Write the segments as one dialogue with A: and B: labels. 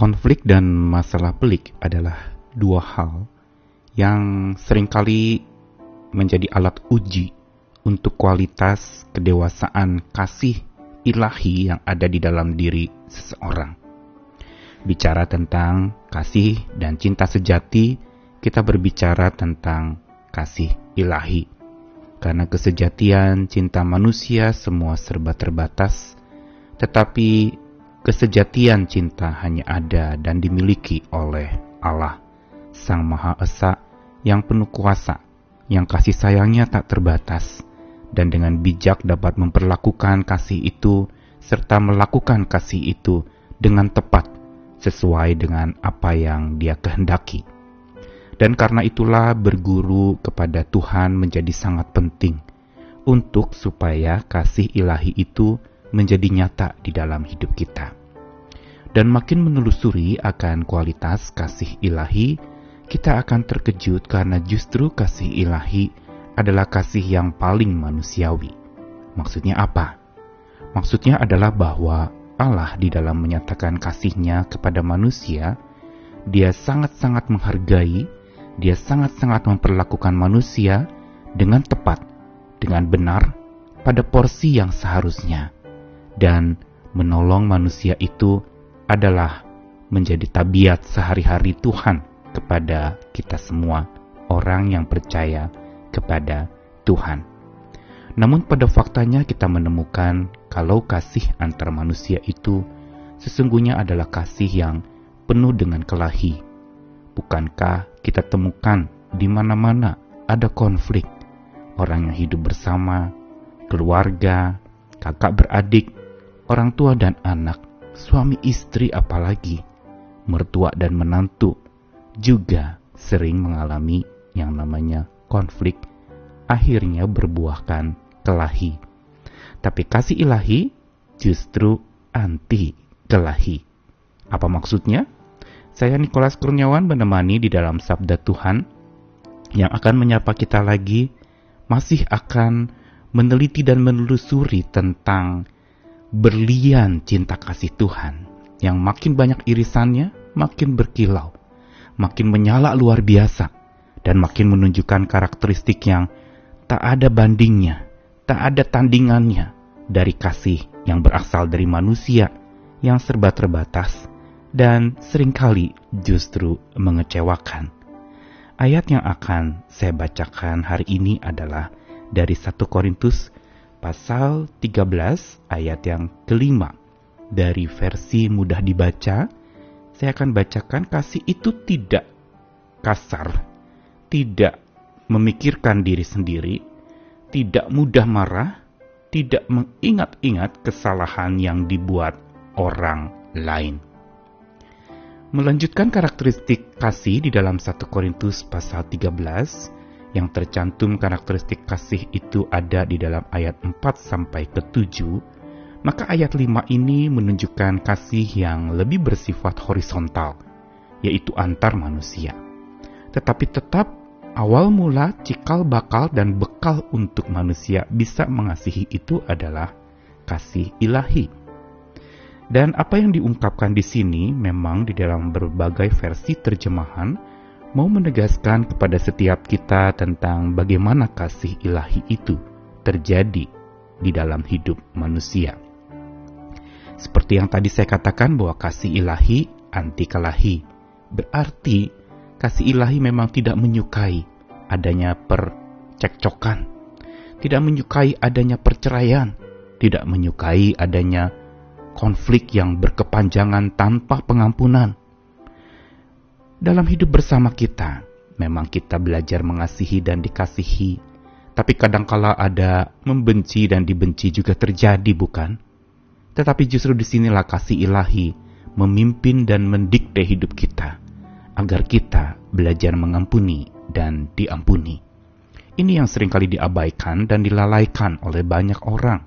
A: Konflik dan masalah pelik adalah dua hal yang sering kali menjadi alat uji untuk kualitas kedewasaan kasih ilahi yang ada di dalam diri seseorang. Bicara tentang kasih dan cinta sejati, kita berbicara tentang kasih ilahi. Karena kesejatian cinta manusia semua serba terbatas, tetapi Kesejatian cinta hanya ada dan dimiliki oleh Allah, Sang Maha Esa yang penuh kuasa, yang kasih sayangnya tak terbatas, dan dengan bijak dapat memperlakukan kasih itu serta melakukan kasih itu dengan tepat sesuai dengan apa yang dia kehendaki. Dan karena itulah berguru kepada Tuhan menjadi sangat penting untuk supaya kasih ilahi itu menjadi nyata di dalam hidup kita. Dan makin menelusuri akan kualitas kasih ilahi, kita akan terkejut karena justru kasih ilahi adalah kasih yang paling manusiawi. Maksudnya apa? Maksudnya adalah bahwa Allah di dalam menyatakan kasihnya kepada manusia, dia sangat-sangat menghargai, dia sangat-sangat memperlakukan manusia dengan tepat, dengan benar, pada porsi yang seharusnya dan menolong manusia itu adalah menjadi tabiat sehari-hari Tuhan kepada kita semua, orang yang percaya kepada Tuhan. Namun, pada faktanya, kita menemukan kalau kasih antar manusia itu sesungguhnya adalah kasih yang penuh dengan kelahi. Bukankah kita temukan di mana-mana ada konflik, orang yang hidup bersama, keluarga, kakak beradik, orang tua dan anak, suami istri apalagi, mertua dan menantu juga sering mengalami yang namanya konflik, akhirnya berbuahkan kelahi. Tapi kasih ilahi justru anti kelahi. Apa maksudnya? Saya Nikolas Kurniawan menemani di dalam Sabda Tuhan yang akan menyapa kita lagi masih akan meneliti dan menelusuri tentang berlian cinta kasih Tuhan yang makin banyak irisannya, makin berkilau, makin menyala luar biasa, dan makin menunjukkan karakteristik yang tak ada bandingnya, tak ada tandingannya dari kasih yang berasal dari manusia yang serba terbatas dan sering kali justru mengecewakan. Ayat yang akan saya bacakan hari ini adalah dari 1 Korintus pasal 13 ayat yang kelima. Dari versi mudah dibaca, saya akan bacakan kasih itu tidak kasar, tidak memikirkan diri sendiri, tidak mudah marah, tidak mengingat-ingat kesalahan yang dibuat orang lain. Melanjutkan karakteristik kasih di dalam 1 Korintus pasal 13, yang tercantum karakteristik kasih itu ada di dalam ayat 4 sampai ke 7, maka ayat 5 ini menunjukkan kasih yang lebih bersifat horizontal, yaitu antar manusia. Tetapi tetap awal mula cikal bakal dan bekal untuk manusia bisa mengasihi itu adalah kasih ilahi. Dan apa yang diungkapkan di sini memang di dalam berbagai versi terjemahan mau menegaskan kepada setiap kita tentang bagaimana kasih ilahi itu terjadi di dalam hidup manusia. Seperti yang tadi saya katakan bahwa kasih ilahi anti kelahi, berarti kasih ilahi memang tidak menyukai adanya percekcokan, tidak menyukai adanya perceraian, tidak menyukai adanya konflik yang berkepanjangan tanpa pengampunan dalam hidup bersama kita, memang kita belajar mengasihi dan dikasihi, tapi kadangkala ada membenci dan dibenci juga terjadi, bukan? Tetapi justru di sinilah kasih ilahi memimpin dan mendikte hidup kita, agar kita belajar mengampuni dan diampuni. Ini yang sering kali diabaikan dan dilalaikan oleh banyak orang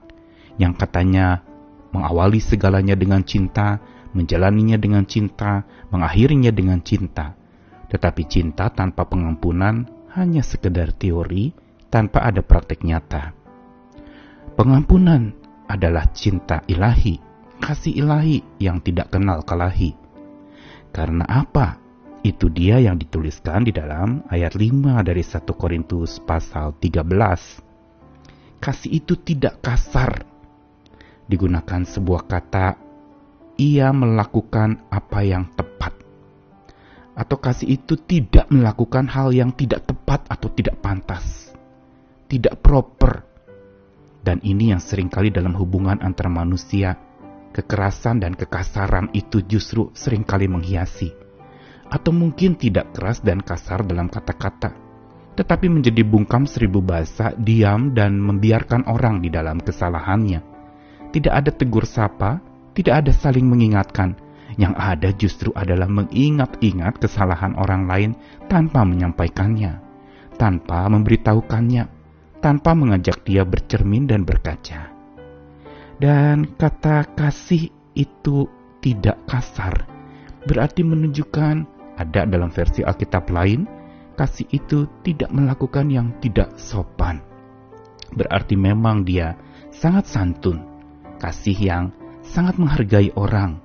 A: yang katanya mengawali segalanya dengan cinta, menjalaninya dengan cinta, mengakhirinya dengan cinta. Tetapi cinta tanpa pengampunan hanya sekedar teori tanpa ada praktek nyata. Pengampunan adalah cinta ilahi, kasih ilahi yang tidak kenal kelahi. Karena apa? Itu dia yang dituliskan di dalam ayat 5 dari 1 Korintus pasal 13. Kasih itu tidak kasar. Digunakan sebuah kata, ia melakukan apa yang tepat. Atau kasih itu tidak melakukan hal yang tidak tepat atau tidak pantas. Tidak proper. Dan ini yang sering kali dalam hubungan antara manusia, kekerasan dan kekasaran itu justru sering kali menghiasi atau mungkin tidak keras dan kasar dalam kata-kata, tetapi menjadi bungkam seribu bahasa, diam dan membiarkan orang di dalam kesalahannya. Tidak ada tegur sapa, tidak ada saling mengingatkan. Yang ada justru adalah mengingat-ingat kesalahan orang lain tanpa menyampaikannya, tanpa memberitahukannya, tanpa mengajak dia bercermin dan berkaca. Dan kata kasih itu tidak kasar, berarti menunjukkan ada dalam versi Alkitab lain, kasih itu tidak melakukan yang tidak sopan. Berarti memang dia sangat santun, kasih yang sangat menghargai orang,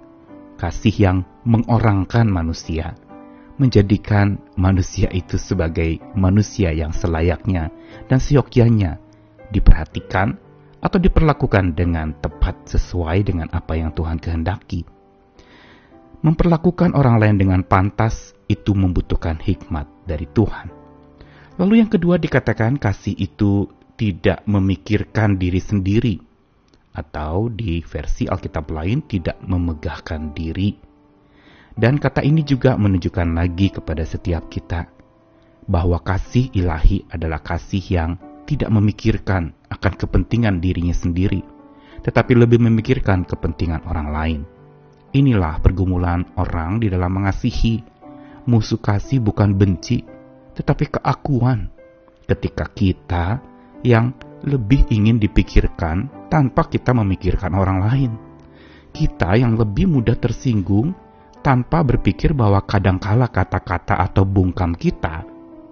A: kasih yang mengorangkan manusia, menjadikan manusia itu sebagai manusia yang selayaknya dan seyogyanya diperhatikan atau diperlakukan dengan tepat sesuai dengan apa yang Tuhan kehendaki Memperlakukan orang lain dengan pantas itu membutuhkan hikmat dari Tuhan. Lalu yang kedua dikatakan kasih itu tidak memikirkan diri sendiri atau di versi Alkitab lain tidak memegahkan diri. Dan kata ini juga menunjukkan lagi kepada setiap kita bahwa kasih ilahi adalah kasih yang tidak memikirkan akan kepentingan dirinya sendiri, tetapi lebih memikirkan kepentingan orang lain. Inilah pergumulan orang di dalam mengasihi. Musuh kasih bukan benci, tetapi keakuan. Ketika kita yang lebih ingin dipikirkan tanpa kita memikirkan orang lain. Kita yang lebih mudah tersinggung tanpa berpikir bahwa kadangkala kata-kata atau bungkam kita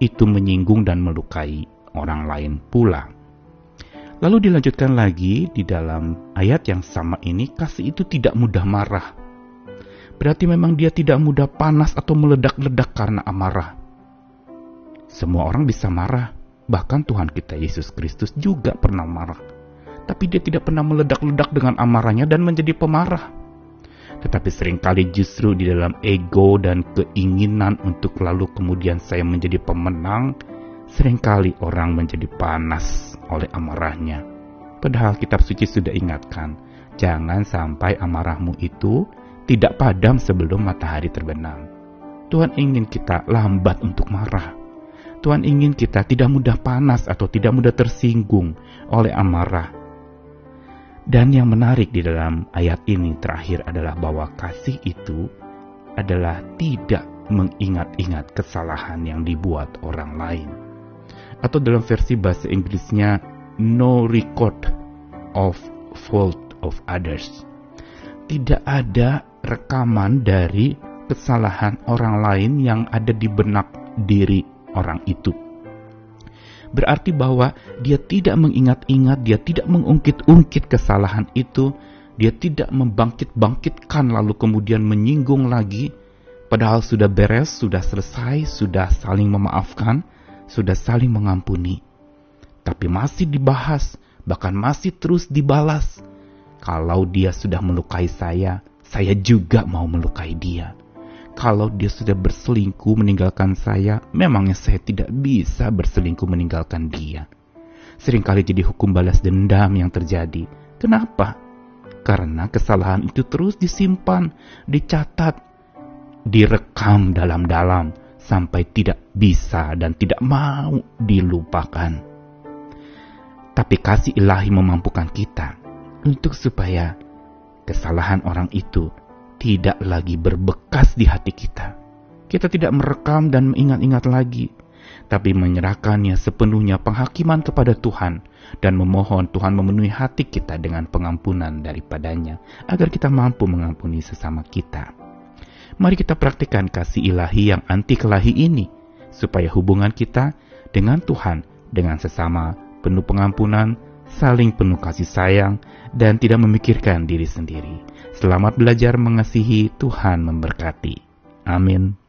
A: itu menyinggung dan melukai orang lain pula. Lalu dilanjutkan lagi di dalam ayat yang sama ini, kasih itu tidak mudah marah berarti memang dia tidak mudah panas atau meledak-ledak karena amarah. Semua orang bisa marah, bahkan Tuhan kita Yesus Kristus juga pernah marah. Tapi dia tidak pernah meledak-ledak dengan amarahnya dan menjadi pemarah. Tetapi sering kali justru di dalam ego dan keinginan untuk lalu kemudian saya menjadi pemenang, sering kali orang menjadi panas oleh amarahnya. Padahal kitab suci sudah ingatkan, jangan sampai amarahmu itu tidak padam sebelum matahari terbenam. Tuhan ingin kita lambat untuk marah. Tuhan ingin kita tidak mudah panas atau tidak mudah tersinggung oleh amarah. Dan yang menarik di dalam ayat ini terakhir adalah bahwa kasih itu adalah tidak mengingat-ingat kesalahan yang dibuat orang lain. Atau dalam versi bahasa Inggrisnya, no record of fault of others. Tidak ada rekaman dari kesalahan orang lain yang ada di benak diri orang itu. Berarti bahwa dia tidak mengingat-ingat, dia tidak mengungkit-ungkit kesalahan itu, dia tidak membangkit-bangkitkan lalu kemudian menyinggung lagi, padahal sudah beres, sudah selesai, sudah saling memaafkan, sudah saling mengampuni. Tapi masih dibahas, bahkan masih terus dibalas. Kalau dia sudah melukai saya, saya juga mau melukai dia. Kalau dia sudah berselingkuh meninggalkan saya, memangnya saya tidak bisa berselingkuh meninggalkan dia. Seringkali jadi hukum balas dendam yang terjadi. Kenapa? Karena kesalahan itu terus disimpan, dicatat, direkam dalam-dalam sampai tidak bisa dan tidak mau dilupakan. Tapi kasih ilahi memampukan kita untuk supaya kesalahan orang itu tidak lagi berbekas di hati kita. Kita tidak merekam dan mengingat-ingat lagi, tapi menyerahkannya sepenuhnya penghakiman kepada Tuhan dan memohon Tuhan memenuhi hati kita dengan pengampunan daripadanya agar kita mampu mengampuni sesama kita. Mari kita praktikkan kasih ilahi yang anti kelahi ini supaya hubungan kita dengan Tuhan dengan sesama penuh pengampunan saling penuh kasih sayang, dan tidak memikirkan diri sendiri. Selamat belajar mengasihi Tuhan memberkati. Amin.